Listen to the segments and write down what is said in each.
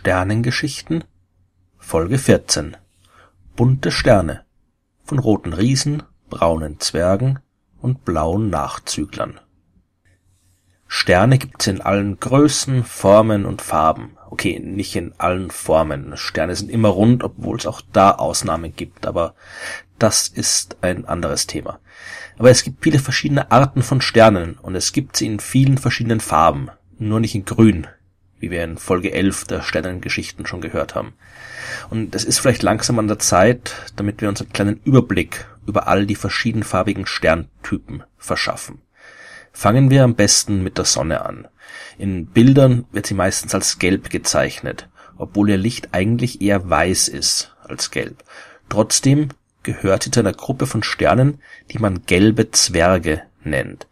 Sternengeschichten Folge 14 Bunte Sterne von roten Riesen, braunen Zwergen und blauen Nachzüglern. Sterne gibt's in allen Größen, Formen und Farben. Okay, nicht in allen Formen. Sterne sind immer rund, obwohl es auch da Ausnahmen gibt, aber das ist ein anderes Thema. Aber es gibt viele verschiedene Arten von Sternen und es gibt sie in vielen verschiedenen Farben, nur nicht in grün, wie wir in Folge 11 der Sternengeschichten schon gehört haben. Und es ist vielleicht langsam an der Zeit, damit wir uns einen kleinen Überblick über all die verschiedenfarbigen Sterntypen verschaffen. Fangen wir am besten mit der Sonne an. In Bildern wird sie meistens als gelb gezeichnet, obwohl ihr Licht eigentlich eher weiß ist als gelb. Trotzdem gehört sie zu einer Gruppe von Sternen, die man gelbe Zwerge nennt.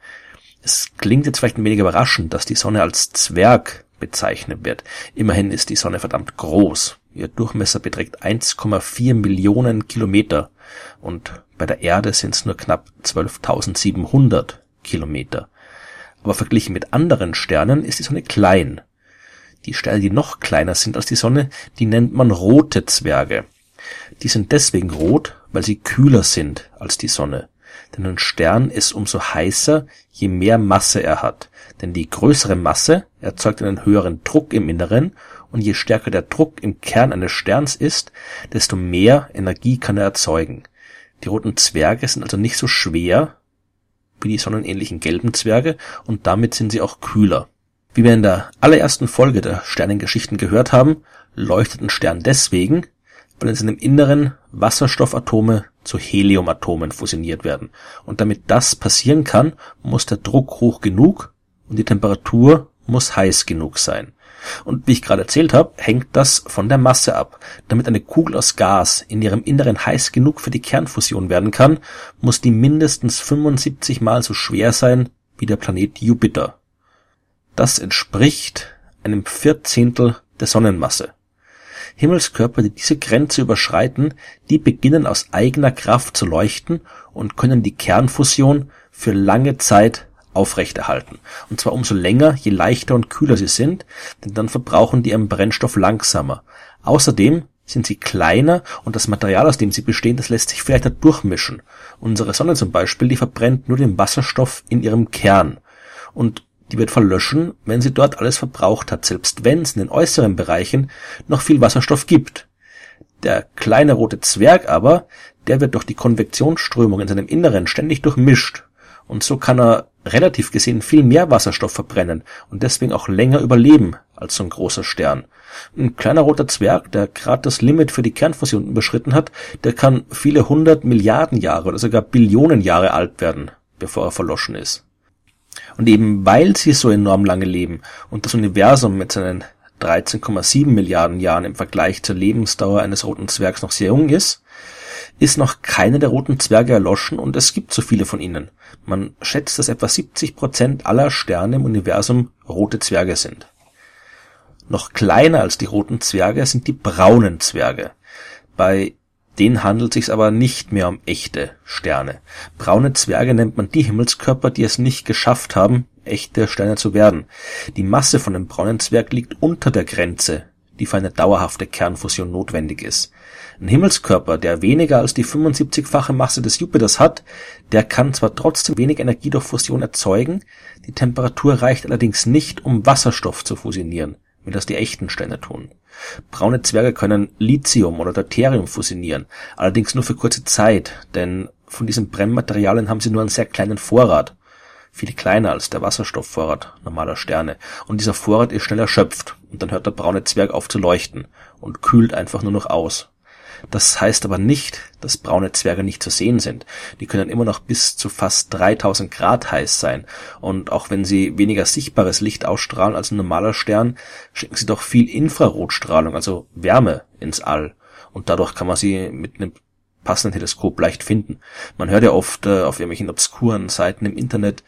Es klingt jetzt vielleicht ein wenig überraschend, dass die Sonne als Zwerg bezeichnet wird. Immerhin ist die Sonne verdammt groß. Ihr Durchmesser beträgt 1,4 Millionen Kilometer und bei der Erde sind es nur knapp 12.700 Kilometer. Aber verglichen mit anderen Sternen ist die Sonne klein. Die Sterne, die noch kleiner sind als die Sonne, die nennt man rote Zwerge. Die sind deswegen rot, weil sie kühler sind als die Sonne. Denn ein Stern ist umso heißer, je mehr Masse er hat. Denn die größere Masse erzeugt einen höheren Druck im Inneren und je stärker der Druck im Kern eines Sterns ist, desto mehr Energie kann er erzeugen. Die roten Zwerge sind also nicht so schwer wie die sonnenähnlichen gelben Zwerge und damit sind sie auch kühler. Wie wir in der allerersten Folge der Sternengeschichten gehört haben, leuchtet ein Stern deswegen, weil in seinem Inneren Wasserstoffatome zu Heliumatomen fusioniert werden. Und damit das passieren kann, muss der Druck hoch genug und die Temperatur muss heiß genug sein. Und wie ich gerade erzählt habe, hängt das von der Masse ab. Damit eine Kugel aus Gas in ihrem Inneren heiß genug für die Kernfusion werden kann, muss die mindestens 75 mal so schwer sein wie der Planet Jupiter. Das entspricht einem Vierzehntel der Sonnenmasse. Himmelskörper, die diese Grenze überschreiten, die beginnen aus eigener Kraft zu leuchten und können die Kernfusion für lange Zeit aufrechterhalten. Und zwar umso länger, je leichter und kühler sie sind, denn dann verbrauchen die ihren Brennstoff langsamer. Außerdem sind sie kleiner und das Material, aus dem sie bestehen, das lässt sich vielleicht durchmischen. Unsere Sonne zum Beispiel, die verbrennt nur den Wasserstoff in ihrem Kern. Und die wird verlöschen, wenn sie dort alles verbraucht hat, selbst wenn es in den äußeren Bereichen noch viel Wasserstoff gibt. Der kleine rote Zwerg aber, der wird durch die Konvektionsströmung in seinem Inneren ständig durchmischt. Und so kann er relativ gesehen viel mehr Wasserstoff verbrennen und deswegen auch länger überleben als so ein großer Stern. Ein kleiner roter Zwerg, der gerade das Limit für die Kernfusion überschritten hat, der kann viele hundert Milliarden Jahre oder sogar Billionen Jahre alt werden, bevor er verloschen ist. Und eben weil sie so enorm lange leben und das Universum mit seinen 13,7 Milliarden Jahren im Vergleich zur Lebensdauer eines roten Zwergs noch sehr jung ist, ist noch keine der roten Zwerge erloschen und es gibt so viele von ihnen. Man schätzt, dass etwa 70 Prozent aller Sterne im Universum rote Zwerge sind. Noch kleiner als die roten Zwerge sind die braunen Zwerge. Bei den handelt sich's aber nicht mehr um echte Sterne. Braune Zwerge nennt man die Himmelskörper, die es nicht geschafft haben, echte Sterne zu werden. Die Masse von einem braunen Zwerg liegt unter der Grenze, die für eine dauerhafte Kernfusion notwendig ist. Ein Himmelskörper, der weniger als die 75-fache Masse des Jupiters hat, der kann zwar trotzdem wenig Energie durch Fusion erzeugen, die Temperatur reicht allerdings nicht, um Wasserstoff zu fusionieren, wie das die echten Sterne tun. Braune Zwerge können Lithium oder Deuterium fusionieren, allerdings nur für kurze Zeit, denn von diesen Brennmaterialien haben sie nur einen sehr kleinen Vorrat, viel kleiner als der Wasserstoffvorrat normaler Sterne, und dieser Vorrat ist schnell erschöpft, und dann hört der braune Zwerg auf zu leuchten und kühlt einfach nur noch aus. Das heißt aber nicht, dass braune Zwerge nicht zu sehen sind. Die können immer noch bis zu fast 3000 Grad heiß sein. Und auch wenn sie weniger sichtbares Licht ausstrahlen als ein normaler Stern, schicken sie doch viel Infrarotstrahlung, also Wärme ins All. Und dadurch kann man sie mit einem passenden Teleskop leicht finden. Man hört ja oft äh, auf irgendwelchen obskuren Seiten im Internet,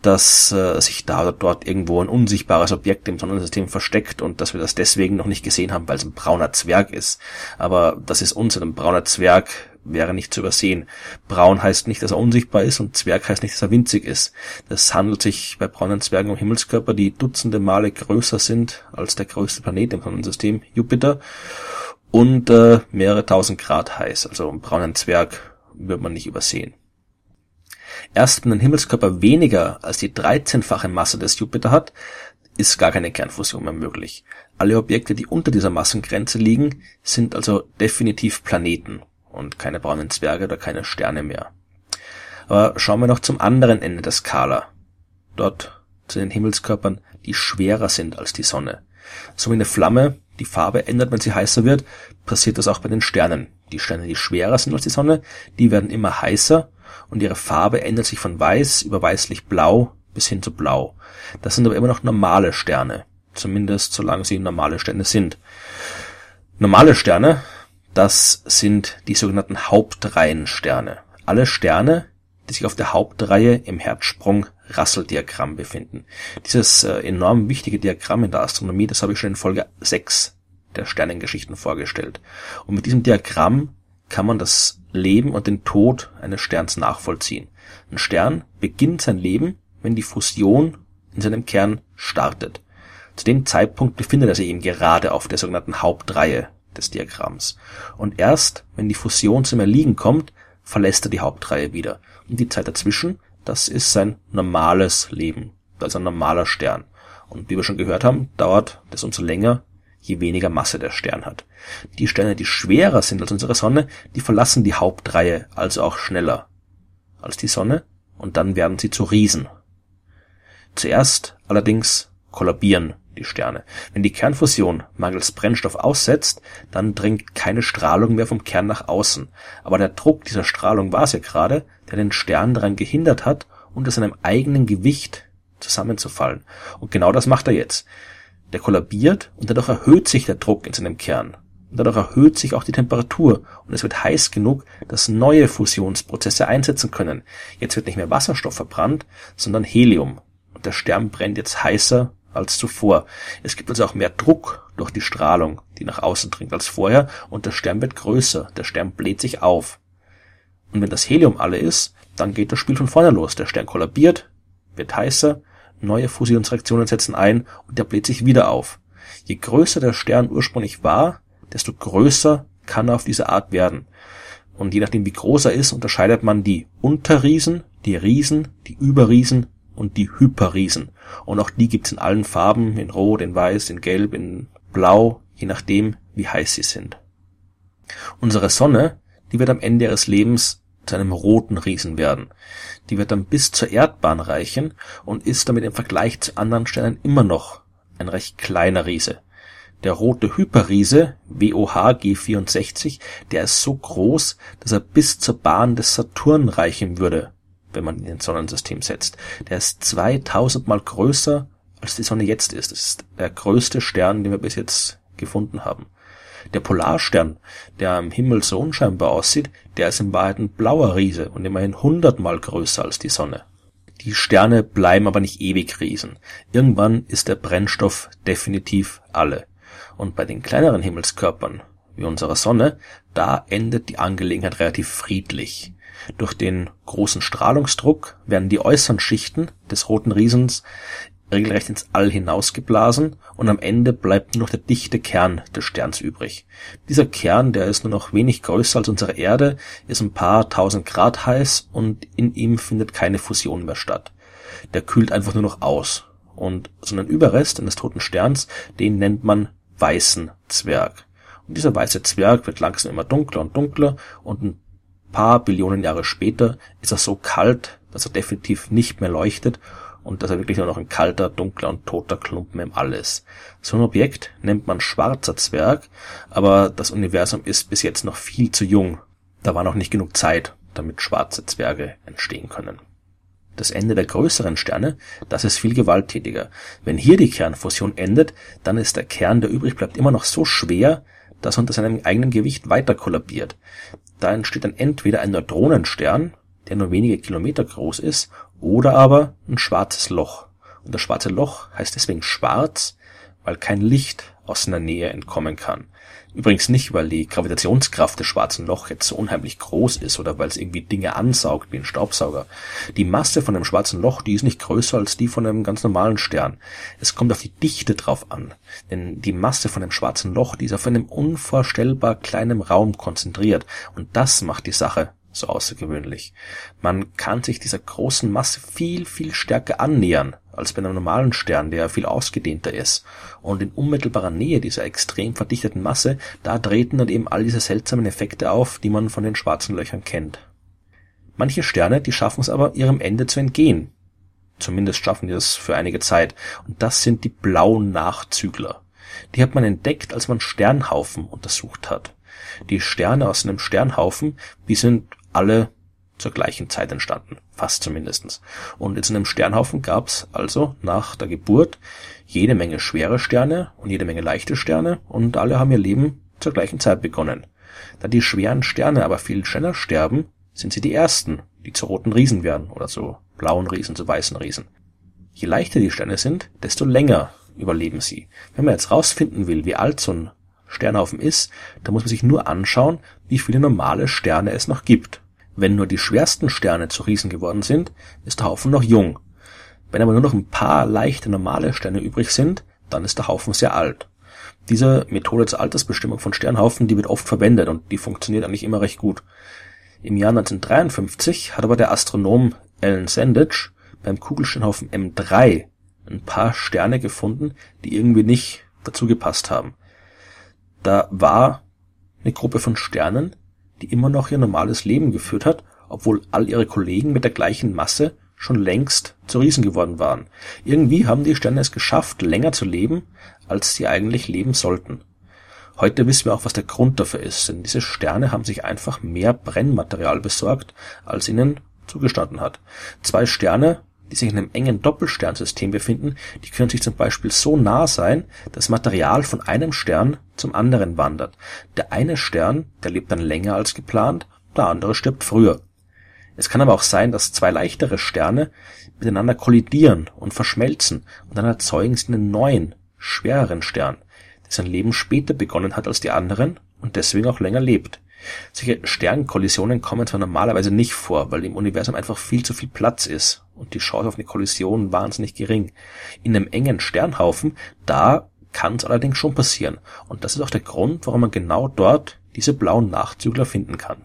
dass äh, sich da oder dort irgendwo ein unsichtbares Objekt im Sonnensystem versteckt und dass wir das deswegen noch nicht gesehen haben, weil es ein brauner Zwerg ist. Aber das ist uns ein brauner Zwerg wäre nicht zu übersehen. Braun heißt nicht, dass er unsichtbar ist und Zwerg heißt nicht, dass er winzig ist. Es handelt sich bei braunen Zwergen um Himmelskörper, die dutzende Male größer sind als der größte Planet im Sonnensystem, Jupiter, und äh, mehrere tausend Grad heiß. Also einen braunen Zwerg wird man nicht übersehen. Erst wenn ein Himmelskörper weniger als die 13-fache Masse des Jupiter hat, ist gar keine Kernfusion mehr möglich. Alle Objekte, die unter dieser Massengrenze liegen, sind also definitiv Planeten und keine braunen Zwerge oder keine Sterne mehr. Aber schauen wir noch zum anderen Ende der Skala. Dort zu den Himmelskörpern, die schwerer sind als die Sonne. So wie eine Flamme die Farbe ändert, wenn sie heißer wird, passiert das auch bei den Sternen. Die Sterne, die schwerer sind als die Sonne, die werden immer heißer und ihre Farbe ändert sich von weiß über weißlich blau bis hin zu blau. Das sind aber immer noch normale Sterne. Zumindest solange sie normale Sterne sind. Normale Sterne, das sind die sogenannten Hauptreihensterne. Alle Sterne, die sich auf der Hauptreihe im Herzsprung-Russell-Diagramm befinden. Dieses äh, enorm wichtige Diagramm in der Astronomie, das habe ich schon in Folge 6 der Sternengeschichten vorgestellt. Und mit diesem Diagramm kann man das Leben und den Tod eines Sterns nachvollziehen. Ein Stern beginnt sein Leben, wenn die Fusion in seinem Kern startet. Zu dem Zeitpunkt befindet er sich eben gerade auf der sogenannten Hauptreihe des Diagramms. Und erst, wenn die Fusion zum Erliegen kommt, verlässt er die Hauptreihe wieder. Und die Zeit dazwischen, das ist sein normales Leben, also ein normaler Stern. Und wie wir schon gehört haben, dauert das umso länger, je weniger Masse der Stern hat. Die Sterne, die schwerer sind als unsere Sonne, die verlassen die Hauptreihe also auch schneller als die Sonne und dann werden sie zu Riesen. Zuerst allerdings kollabieren die Sterne. Wenn die Kernfusion mangels Brennstoff aussetzt, dann dringt keine Strahlung mehr vom Kern nach außen. Aber der Druck dieser Strahlung war es ja gerade, der den Stern daran gehindert hat, unter seinem eigenen Gewicht zusammenzufallen. Und genau das macht er jetzt. Der kollabiert und dadurch erhöht sich der Druck in seinem Kern. Und dadurch erhöht sich auch die Temperatur und es wird heiß genug, dass neue Fusionsprozesse einsetzen können. Jetzt wird nicht mehr Wasserstoff verbrannt, sondern Helium. Und der Stern brennt jetzt heißer als zuvor. Es gibt also auch mehr Druck durch die Strahlung, die nach außen dringt als vorher und der Stern wird größer, der Stern bläht sich auf. Und wenn das Helium alle ist, dann geht das Spiel von vorne los. Der Stern kollabiert, wird heißer, neue Fusionsreaktionen setzen ein und der bläht sich wieder auf. Je größer der Stern ursprünglich war, desto größer kann er auf diese Art werden. Und je nachdem wie groß er ist, unterscheidet man die Unterriesen, die Riesen, die Überriesen und die Hyperriesen. Und auch die gibt's in allen Farben, in Rot, in Weiß, in Gelb, in Blau, je nachdem, wie heiß sie sind. Unsere Sonne, die wird am Ende ihres Lebens zu einem roten Riesen werden. Die wird dann bis zur Erdbahn reichen und ist damit im Vergleich zu anderen Sternen immer noch ein recht kleiner Riese. Der rote Hyperriese WOH G64, der ist so groß, dass er bis zur Bahn des Saturn reichen würde wenn man ihn ins Sonnensystem setzt. Der ist 2000 mal größer, als die Sonne jetzt ist. Das ist der größte Stern, den wir bis jetzt gefunden haben. Der Polarstern, der am Himmel so unscheinbar aussieht, der ist in Wahrheit ein blauer Riese und immerhin hundertmal größer als die Sonne. Die Sterne bleiben aber nicht ewig Riesen. Irgendwann ist der Brennstoff definitiv alle. Und bei den kleineren Himmelskörpern, wie unserer Sonne, da endet die Angelegenheit relativ friedlich. Durch den großen Strahlungsdruck werden die äußeren Schichten des Roten Riesens regelrecht ins All hinausgeblasen und am Ende bleibt nur noch der dichte Kern des Sterns übrig. Dieser Kern, der ist nur noch wenig größer als unsere Erde, ist ein paar tausend Grad heiß und in ihm findet keine Fusion mehr statt. Der kühlt einfach nur noch aus. Und so einen Überrest eines toten Sterns, den nennt man weißen Zwerg. Und dieser weiße Zwerg wird langsam immer dunkler und dunkler und ein paar Billionen Jahre später ist er so kalt, dass er definitiv nicht mehr leuchtet und dass er wirklich nur noch ein kalter, dunkler und toter Klumpen im All ist. So ein Objekt nennt man schwarzer Zwerg, aber das Universum ist bis jetzt noch viel zu jung. Da war noch nicht genug Zeit, damit schwarze Zwerge entstehen können. Das Ende der größeren Sterne, das ist viel gewalttätiger. Wenn hier die Kernfusion endet, dann ist der Kern, der übrig bleibt, immer noch so schwer, dass er unter seinem eigenen Gewicht weiter kollabiert. Da entsteht dann entweder ein Neutronenstern, der nur wenige Kilometer groß ist, oder aber ein schwarzes Loch. Und das schwarze Loch heißt deswegen schwarz, weil kein Licht aus seiner Nähe entkommen kann. Übrigens nicht, weil die Gravitationskraft des Schwarzen Loch jetzt so unheimlich groß ist oder weil es irgendwie Dinge ansaugt wie ein Staubsauger. Die Masse von einem Schwarzen Loch, die ist nicht größer als die von einem ganz normalen Stern. Es kommt auf die Dichte drauf an. Denn die Masse von einem Schwarzen Loch, die ist auf einem unvorstellbar kleinen Raum konzentriert. Und das macht die Sache so außergewöhnlich. Man kann sich dieser großen Masse viel, viel stärker annähern als bei einem normalen Stern, der viel ausgedehnter ist. Und in unmittelbarer Nähe dieser extrem verdichteten Masse, da treten dann eben all diese seltsamen Effekte auf, die man von den schwarzen Löchern kennt. Manche Sterne, die schaffen es aber, ihrem Ende zu entgehen. Zumindest schaffen die das für einige Zeit. Und das sind die blauen Nachzügler. Die hat man entdeckt, als man Sternhaufen untersucht hat. Die Sterne aus einem Sternhaufen, die sind alle zur gleichen Zeit entstanden, fast zumindestens. Und in so einem Sternhaufen gab's also nach der Geburt jede Menge schwere Sterne und jede Menge leichte Sterne und alle haben ihr Leben zur gleichen Zeit begonnen. Da die schweren Sterne aber viel schneller sterben, sind sie die ersten, die zu roten Riesen werden oder zu blauen Riesen, zu weißen Riesen. Je leichter die Sterne sind, desto länger überleben sie. Wenn man jetzt rausfinden will, wie alt so ein Sternhaufen ist, dann muss man sich nur anschauen, wie viele normale Sterne es noch gibt. Wenn nur die schwersten Sterne zu Riesen geworden sind, ist der Haufen noch jung. Wenn aber nur noch ein paar leichte normale Sterne übrig sind, dann ist der Haufen sehr alt. Diese Methode zur Altersbestimmung von Sternhaufen, die wird oft verwendet und die funktioniert eigentlich immer recht gut. Im Jahr 1953 hat aber der Astronom Alan Sandage beim Kugelsternhaufen M3 ein paar Sterne gefunden, die irgendwie nicht dazu gepasst haben. Da war eine Gruppe von Sternen, die immer noch ihr normales Leben geführt hat, obwohl all ihre Kollegen mit der gleichen Masse schon längst zu Riesen geworden waren. Irgendwie haben die Sterne es geschafft, länger zu leben, als sie eigentlich leben sollten. Heute wissen wir auch, was der Grund dafür ist, denn diese Sterne haben sich einfach mehr Brennmaterial besorgt, als ihnen zugestanden hat. Zwei Sterne die sich in einem engen Doppelsternsystem befinden, die können sich zum Beispiel so nah sein, dass Material von einem Stern zum anderen wandert. Der eine Stern, der lebt dann länger als geplant, der andere stirbt früher. Es kann aber auch sein, dass zwei leichtere Sterne miteinander kollidieren und verschmelzen und dann erzeugen sie einen neuen, schwereren Stern, der sein Leben später begonnen hat als die anderen und deswegen auch länger lebt. Solche Sternkollisionen kommen zwar normalerweise nicht vor, weil im Universum einfach viel zu viel Platz ist und die Chance auf eine Kollision wahnsinnig gering. In einem engen Sternhaufen, da kann es allerdings schon passieren. Und das ist auch der Grund, warum man genau dort diese blauen Nachzügler finden kann.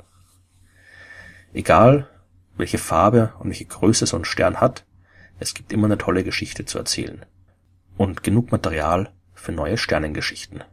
Egal, welche Farbe und welche Größe so ein Stern hat, es gibt immer eine tolle Geschichte zu erzählen. Und genug Material für neue Sternengeschichten.